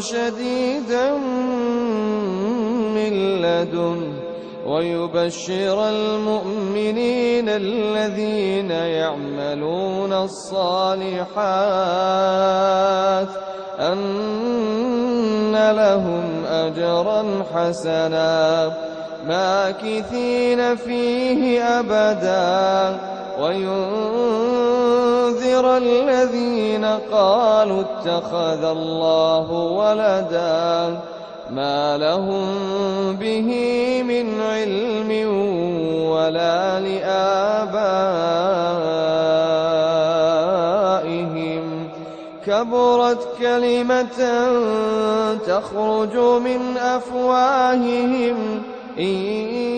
شديدا من لدن ويبشر المؤمنين الذين يعملون الصالحات أن لهم أجرا حسنا ماكثين فيه أبدا وينذر الذين قالوا اتخذ الله ولدا ما لهم به من علم ولا لآبائهم. كبرت كلمة تخرج من أفواههم إن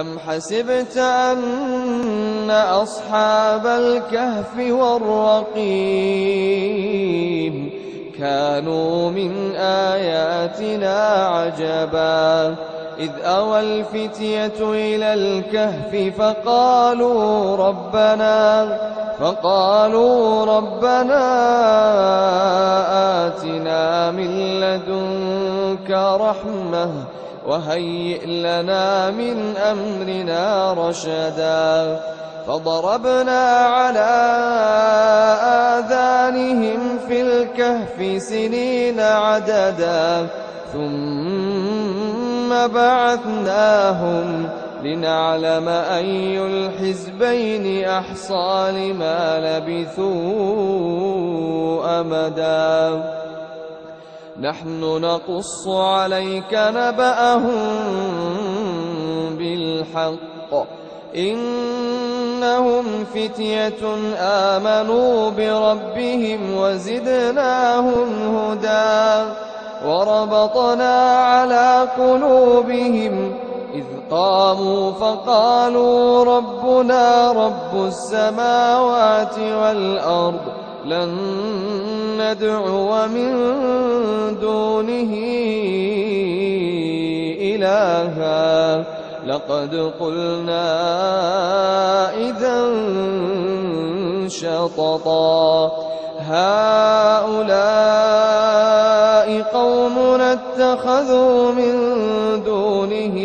أم حسبت أن أصحاب الكهف والرقيم كانوا من آياتنا عجبا إذ أوى الفتية إلى الكهف فقالوا ربنا فقالوا ربنا آتنا من لدنك رحمة وهيئ لنا من أمرنا رشدا. فضربنا على آذانهم في الكهف سنين عددا. ثم بعثناهم لنعلم أي الحزبين أحصى لما لبثوا أمدا. نحن نقص عليك نبأهم بالحق. إنهم فتية آمنوا بربهم وزدناهم هدى. وربطنا على قلوبهم. إذ قاموا فقالوا ربنا رب السماوات والأرض. لن ندعو من دونه إلها. لقد قلنا إذا شططا. هؤلاء قومنا اتخذوا من دونه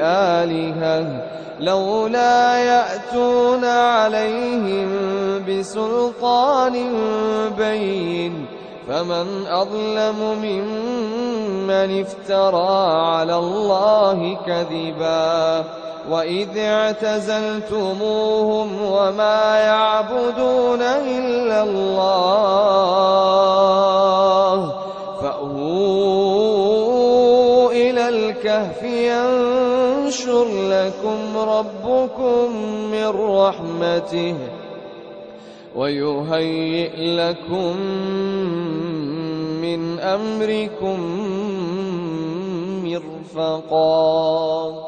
آلهة. لولا يأتون عليهم بسلطان بين فمن أظلم ممن افترى على الله كذبا وإذ اعتزلتموهم وما يعبدون إلا الله فأووا إلى الكهف ينشر لكم ربكم من رحمته ويهيئ لكم من أمركم مرفقا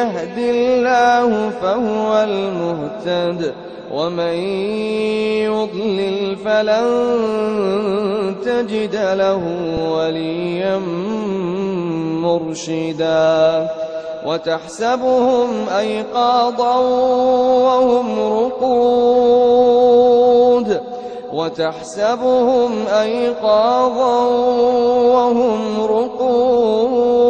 يهد الله فهو المهتد ومن يضلل فلن تجد له وليا مرشدا وتحسبهم أيقاظا وهم رقود وتحسبهم أيقاظا وهم رقود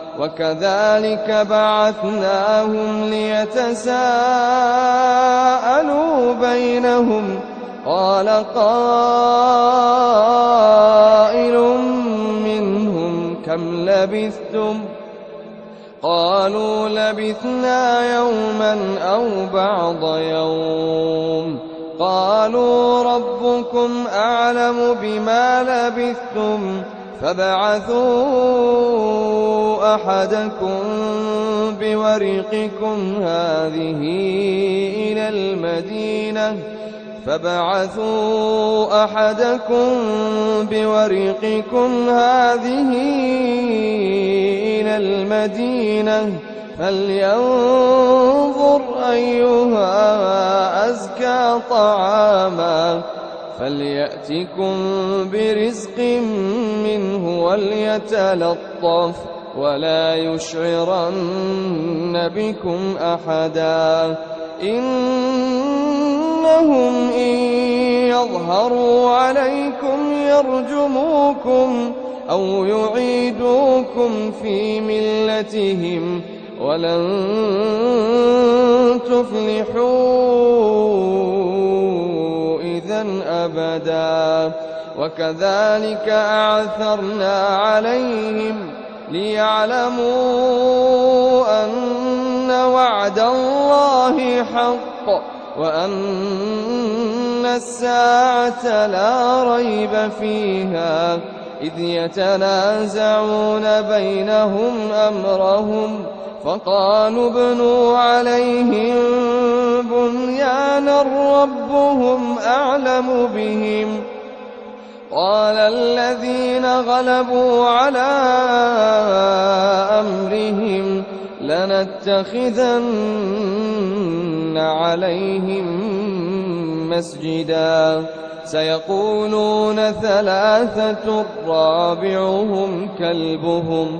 وكذلك بعثناهم ليتساءلوا بينهم. قال قائل منهم كم لبثتم؟ قالوا لبثنا يوما أو بعض يوم. قالوا ربكم أعلم بما لبثتم فابعثوا أحدكم بورقكم هذه إلى المدينة فابعثوا أحدكم بورقكم هذه إلى المدينة فلينظر أيها أزكى طعاما فليأتكم برزق منه وليتلطف ولا يشعرن بكم أحدا. إنهم إن يظهروا عليكم يرجموكم أو يعيدوكم في ملتهم ولن تفلحوا إذا أبدا. وكذلك أعثرنا عليهم ليعلموا أن وعد الله حق وأن الساعة لا ريب فيها إذ يتنازعون بينهم أمرهم فقالوا ابنوا عليهم بنيانا ربهم أعلم بهم. قال الذين غلبوا على أمرهم لنتخذن عليهم مسجدا. سيقولون ثلاثة رابعهم كلبهم.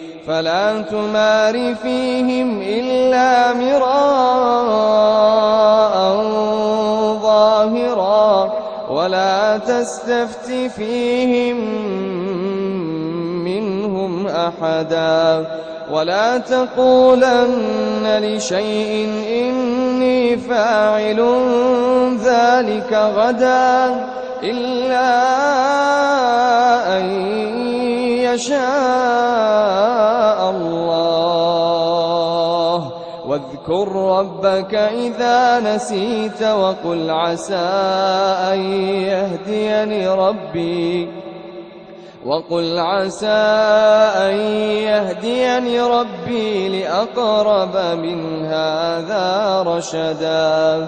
فلا تمار فيهم إلا مراء ظاهرا ولا تستفت فيهم منهم أحدا ولا تقولن لشيء إني فاعل ذلك غدا إلا أن يشاء الله. واذكر ربك إذا نسيت وقل عسى أن يهديني ربي. وقل عسى أن يهديني ربي لأقرب من هذا رشدا.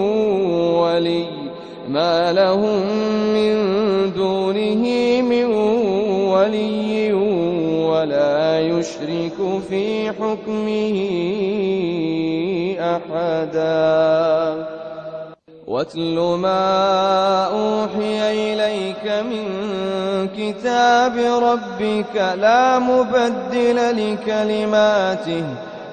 ولي ما لهم من دونه من ولي ولا يشرك في حكمه أحدا. واتل ما أوحي إليك من كتاب ربك لا مبدل لكلماته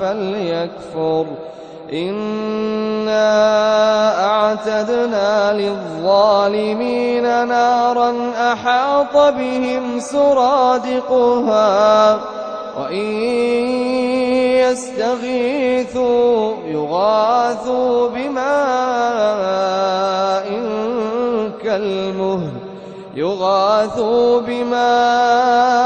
فليكفر. إنا أعتدنا للظالمين نارا أحاط بهم سرادقها وإن يستغيثوا يغاثوا بماء كالمهل يغاثوا بماء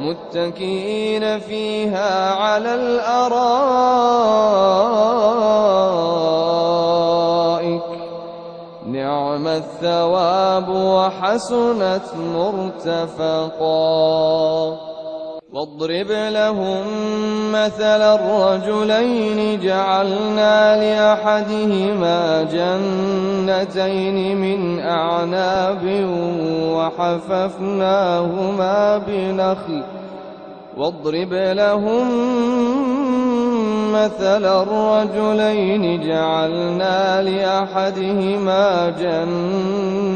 متكئين فيها على الأرائك. نعم الثواب وحسنت مرتفقا. واضرب لهم مثل الرجلين جعلنا لأحدهما جنتين من أعناب وحففناهما بنخل. واضرب لهم مثل الرجلين جعلنا لأحدهما جنتين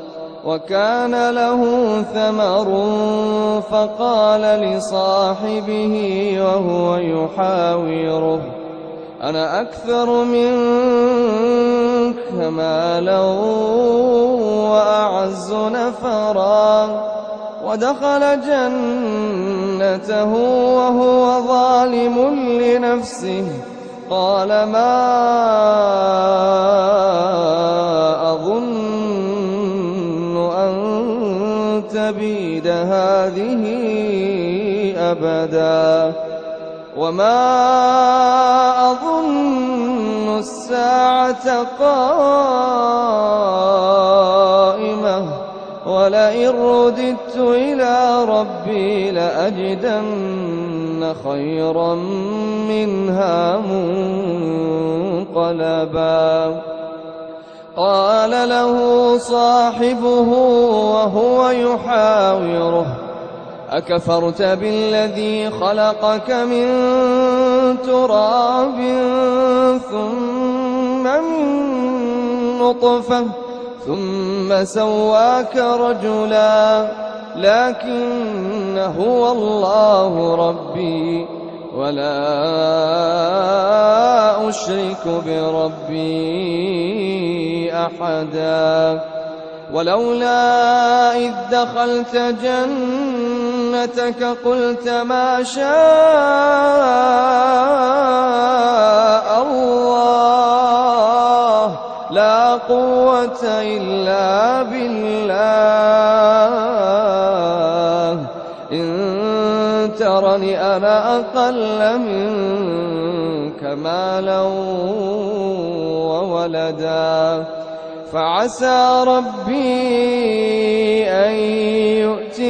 وكان له ثمر فقال لصاحبه وهو يحاوره أنا أكثر منك مالا وأعز نفرا. ودخل جنته وهو ظالم لنفسه. قال ما هذه أبدا. وما أظن الساعة قائمة ولئن رددت إلى ربي لأجدن خيرا منها منقلبا. قال له صاحبه وهو يحاوره أكفرت بالذي خلقك من تراب ثم من نطفة ثم سواك رجلا لكن هو الله ربي ولا أشرك بربي أحدا. ولولا إذ دخلت جنتك قلت ما شاء الله. لا قوة إلا بالله. إن ترني أنا أقل منك مالا وولدا. فعسى ربي أن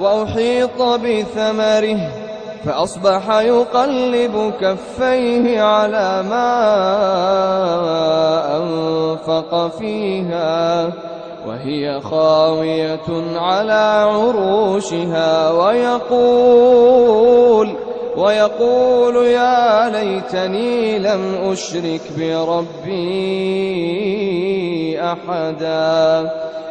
وأحيط بثمره فأصبح يقلب كفيه على ما أنفق فيها وهي خاوية على عروشها ويقول ويقول يا ليتني لم أشرك بربي أحدا.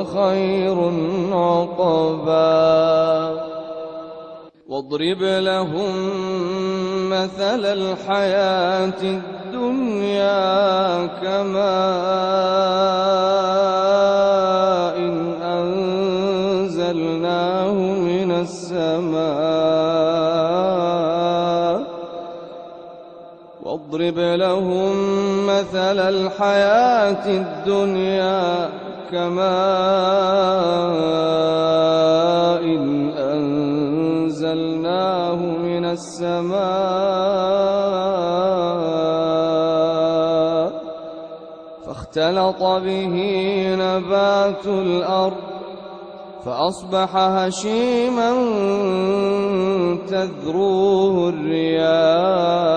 وخير عقبا. واضرب لهم مثل الحياة الدنيا كماء إن أنزلناه من السماء. واضرب لهم مثل الحياة الدنيا كماء أنزلناه من السماء فاختلط به نبات الأرض فأصبح هشيما تذروه الرياح.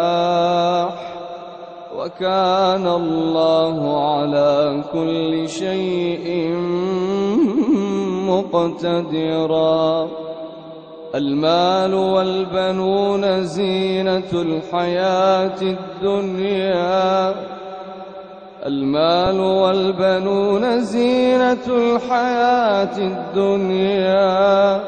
وكان الله على كل شيء مقتدرا. المال والبنون زينة الحياة الدنيا. المال والبنون زينة الحياة الدنيا.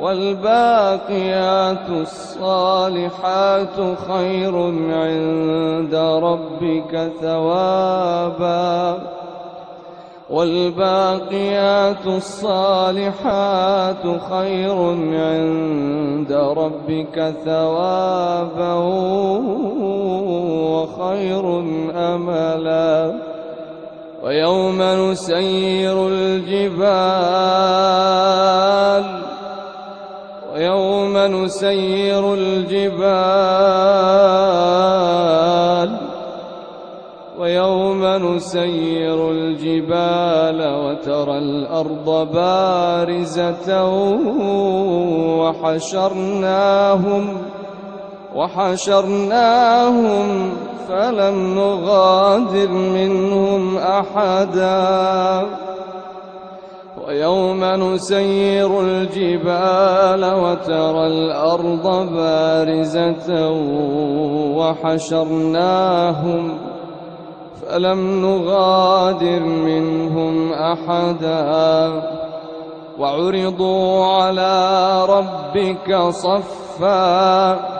والباقيات الصالحات خير عند ربك ثوابا. والباقيات الصالحات خير عند ربك ثوابا وخير أملا. ويوم نسير الجبال ويوم نسير الجبال ويوم نسير الجبال وترى الأرض بارزة وحشرناهم وحشرناهم فلم نغادر منهم أحدا ويوم نسير الجبال وترى الأرض بارزة وحشرناهم فلم نغادر منهم أحدا وعرضوا على ربك صفا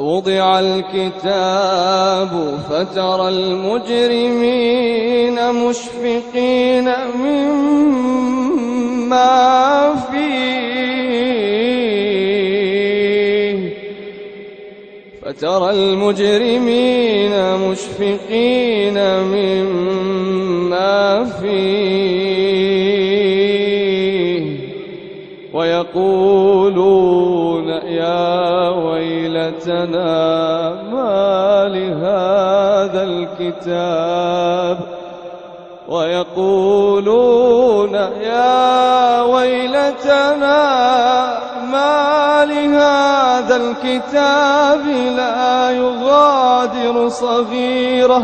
ووضع الكتاب فترى المجرمين مشفقين مما فيه. فترى المجرمين مشفقين مما فيه. ويقولون يا ويلتنا ما لهذا الكتاب؟ ويقولون يا ويلتنا ما لهذا الكتاب؟ لا يغادر صغيره.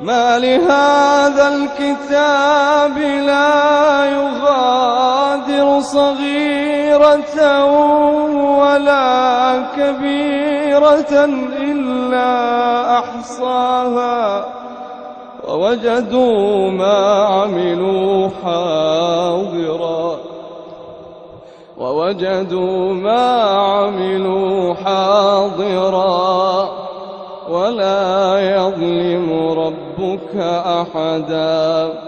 ما لهذا الكتاب؟ لا يغادر صغيرة ولا كبيرة إلا أحصاها ووجدوا ما عملوا حاضرا ووجدوا ما عملوا حاضرا ولا يظلم ربك أحدا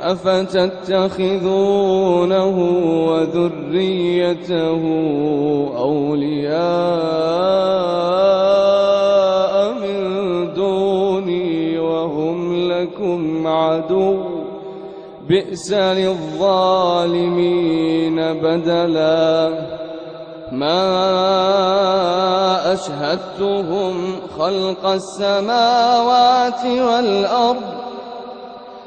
أفتتخذونه وذريته أولياء من دوني وهم لكم عدو. بئس للظالمين بدلا. ما أشهدتهم خلق السماوات والأرض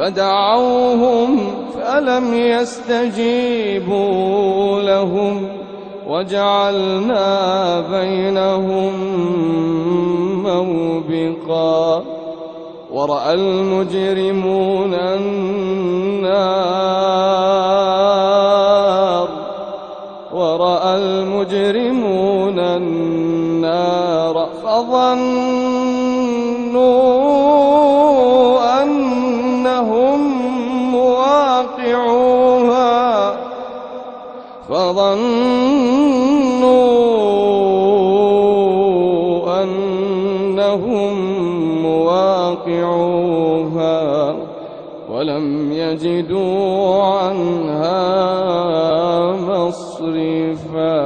فدعوهم فلم يستجيبوا لهم وجعلنا بينهم موبقا ورأى المجرمون النار ورأى المجرمون النار فظنوا فظنوا أنهم مواقعوها ولم يجدوا عنها مصرفا.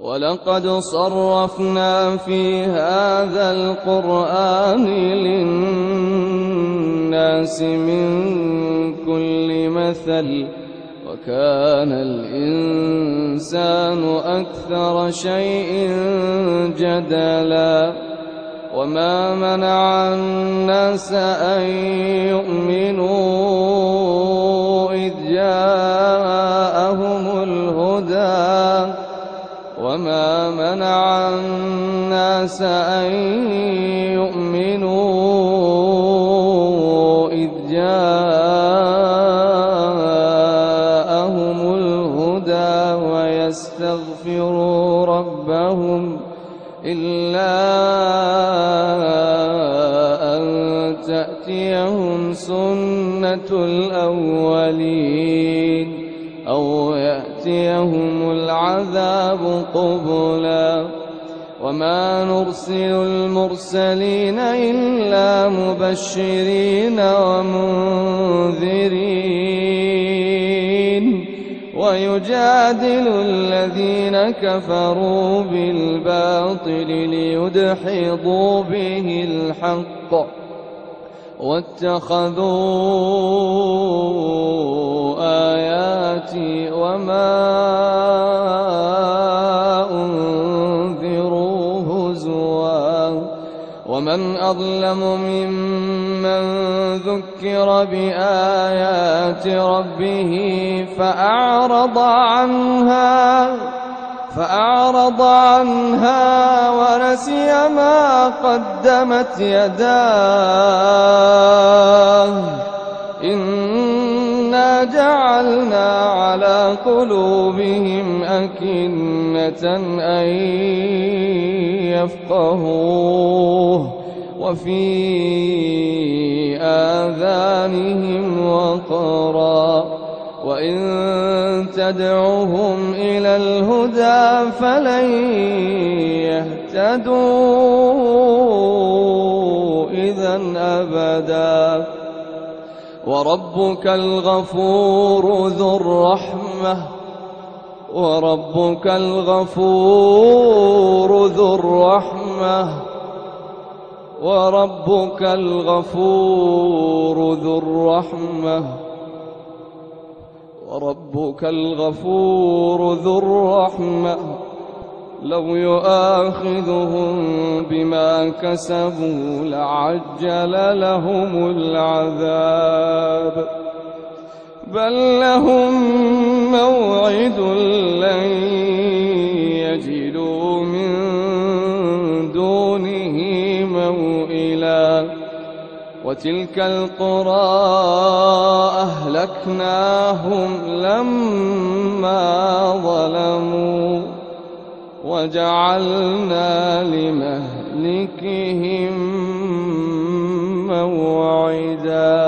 ولقد صرفنا في هذا القرآن للناس من كل مثل. وكان الإنسان أكثر شيء جدلا وما منع الناس أن يؤمنوا إذ جاءهم الهدى وما منع الناس أن ويستغفروا ربهم إلا تأتيهم سنة الأولين أو يأتيهم العذاب قبلا وما نرسل المرسلين إلا مبشرين ومنذرين ويجادل الذين كفروا بالباطل ليدحضوا به الحق واتخذوا آياتي وما أنذروا هزوا ومن أظلم ممن ذكر بآيات ربه فأعرض عنها فأعرض عنها ونسي ما قدمت يداه. إنا جعلنا على قلوبهم أكنة أن يفقهوه وفي آذانهم وقرا. وإن تدعوهم إلى الهدى فلن يهتدوا إذا أبدا. وربك الغفور ذو الرحمة. وربك الغفور ذو الرحمة. وربك الغفور ذو الرحمة. وربك الغفور ذو الرحمة. لو يؤاخذهم بما كسبوا لعجل لهم العذاب. بل لهم موعد لن وتلك القرى أهلكناهم لما ظلموا وجعلنا لمهلكهم موعدا.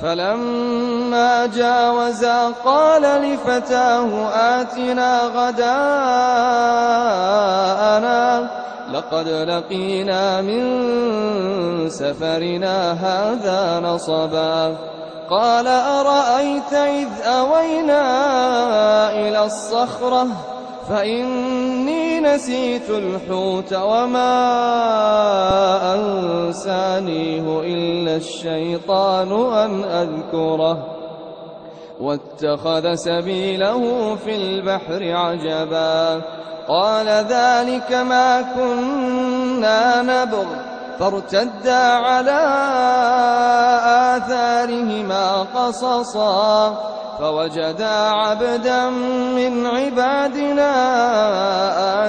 فلما جاوزا قال لفتاه آتنا غداءنا لقد لقينا من سفرنا هذا نصبا قال أرأيت إذ أوينا إلى الصخرة فإني نسيت الحوت وما أنسانيه إلا الشيطان أن أذكره. واتخذ سبيله في البحر عجبا. قال ذلك ما كنا نبغ. فارتدا على آثارهما قصصا فوجدا عبدا من عبادنا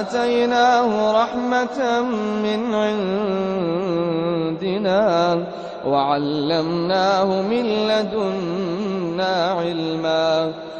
آتيناه رحمة من عندنا وعلمناه من لدنا علما.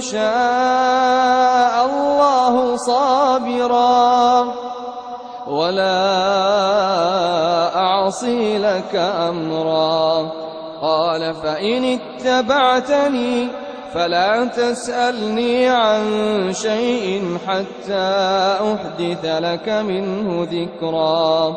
شاء الله صابرا. ولا أعصي لك أمرا. قال فإن اتبعتني فلا تسألني عن شيء حتى أحدث لك منه ذكرا.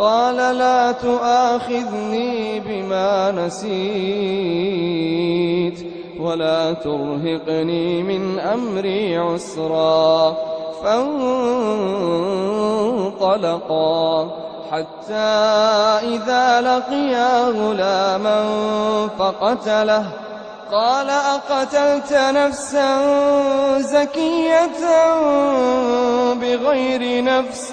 قال لا تؤاخذني بما نسيت ولا ترهقني من أمري عسرا فانطلقا حتى إذا لقيا غلاما فقتله قال أقتلت نفسا زكية بغير نفس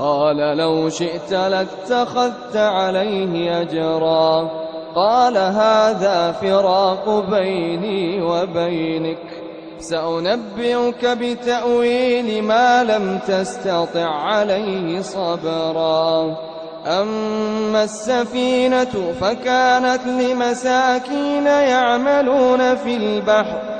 قال لو شئت لاتخذت عليه أجرا. قال هذا فراق بيني وبينك. سأنبئك بتأويل ما لم تستطع عليه صبرا. أما السفينة فكانت لمساكين يعملون في البحر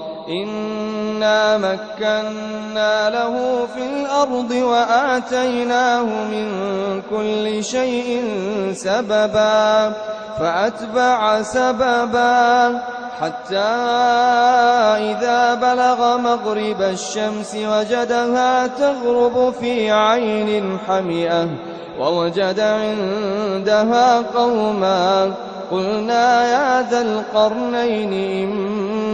إنا مكنا له في الأرض وآتيناه من كل شيء سببا فأتبع سببا حتى إذا بلغ مغرب الشمس وجدها تغرب في عين حمئة ووجد عندها قوما قلنا يا ذا القرنين إما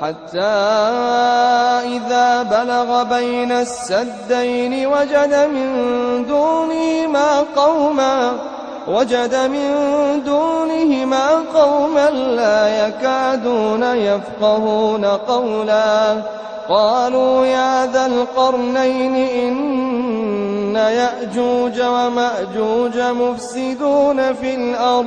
حتى إذا بلغ بين السدين وجد من دونهما قوما وجد من دونهما قوما لا يكادون يفقهون قولا. قالوا يا ذا القرنين إن يأجوج ومأجوج مفسدون في الأرض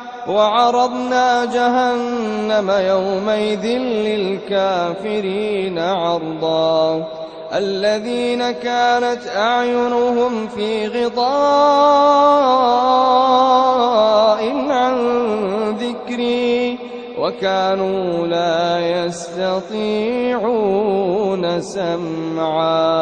وعرضنا جهنم يومئذ للكافرين عرضا. الذين كانت أعينهم في غطاء عن ذكري وكانوا لا يستطيعون سمعا.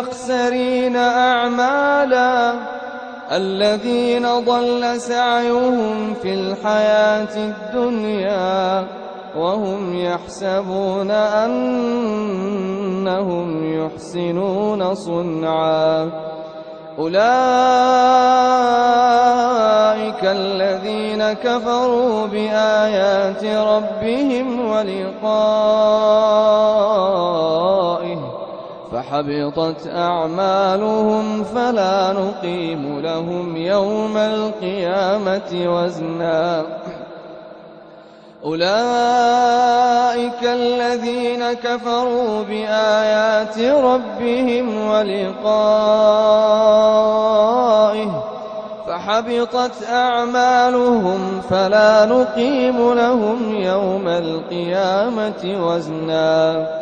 بالأخسرين أعمالا الذين ضل سعيهم في الحياة الدنيا وهم يحسبون أنهم يحسنون صنعا أولئك الذين كفروا بآيات ربهم ولقائه فحبطت أعمالهم فلا نقيم لهم يوم القيامة وزنا. أولئك الذين كفروا بآيات ربهم ولقائه فحبطت أعمالهم فلا نقيم لهم يوم القيامة وزنا.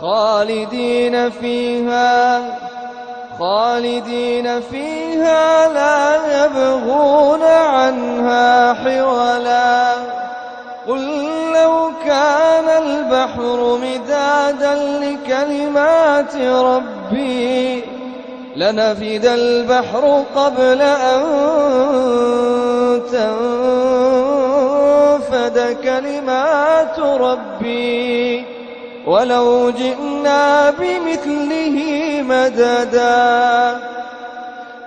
خالدين فيها خالدين فيها لا يبغون عنها حولا. قل لو كان البحر مدادا لكلمات ربي لنفد البحر قبل أن تنفد كلمات ربي. ولو جئنا بمثله مددا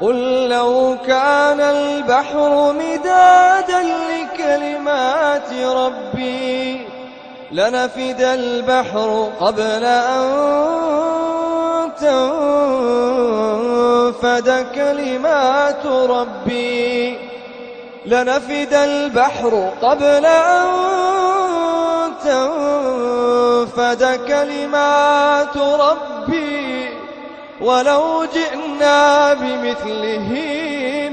قل لو كان البحر مدادا لكلمات ربي لنفد البحر قبل أن تنفد كلمات ربي لنفد البحر قبل أن تنفد كلمات ربي ولو جئنا بمثله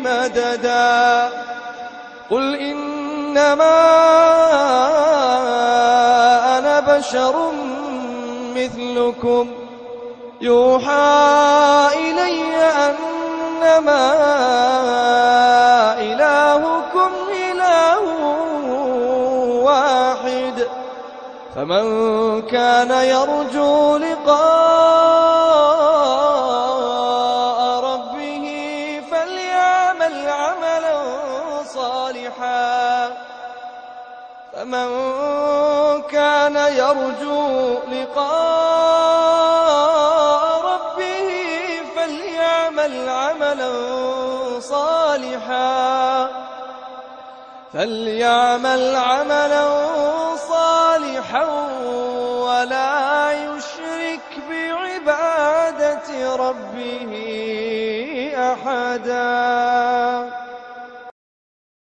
مددا. قل إنما أنا بشر مثلكم. يوحى إلي أنما إلهكم إله واحد. فمن كان يرجو لقاء ربه فليعمل عملا صالحا. فمن كان يرجو لقاء ربه فليعمل عملا صالحا. فليعمل عملا صالحا ولا يشرك بعبادة ربه أحدا.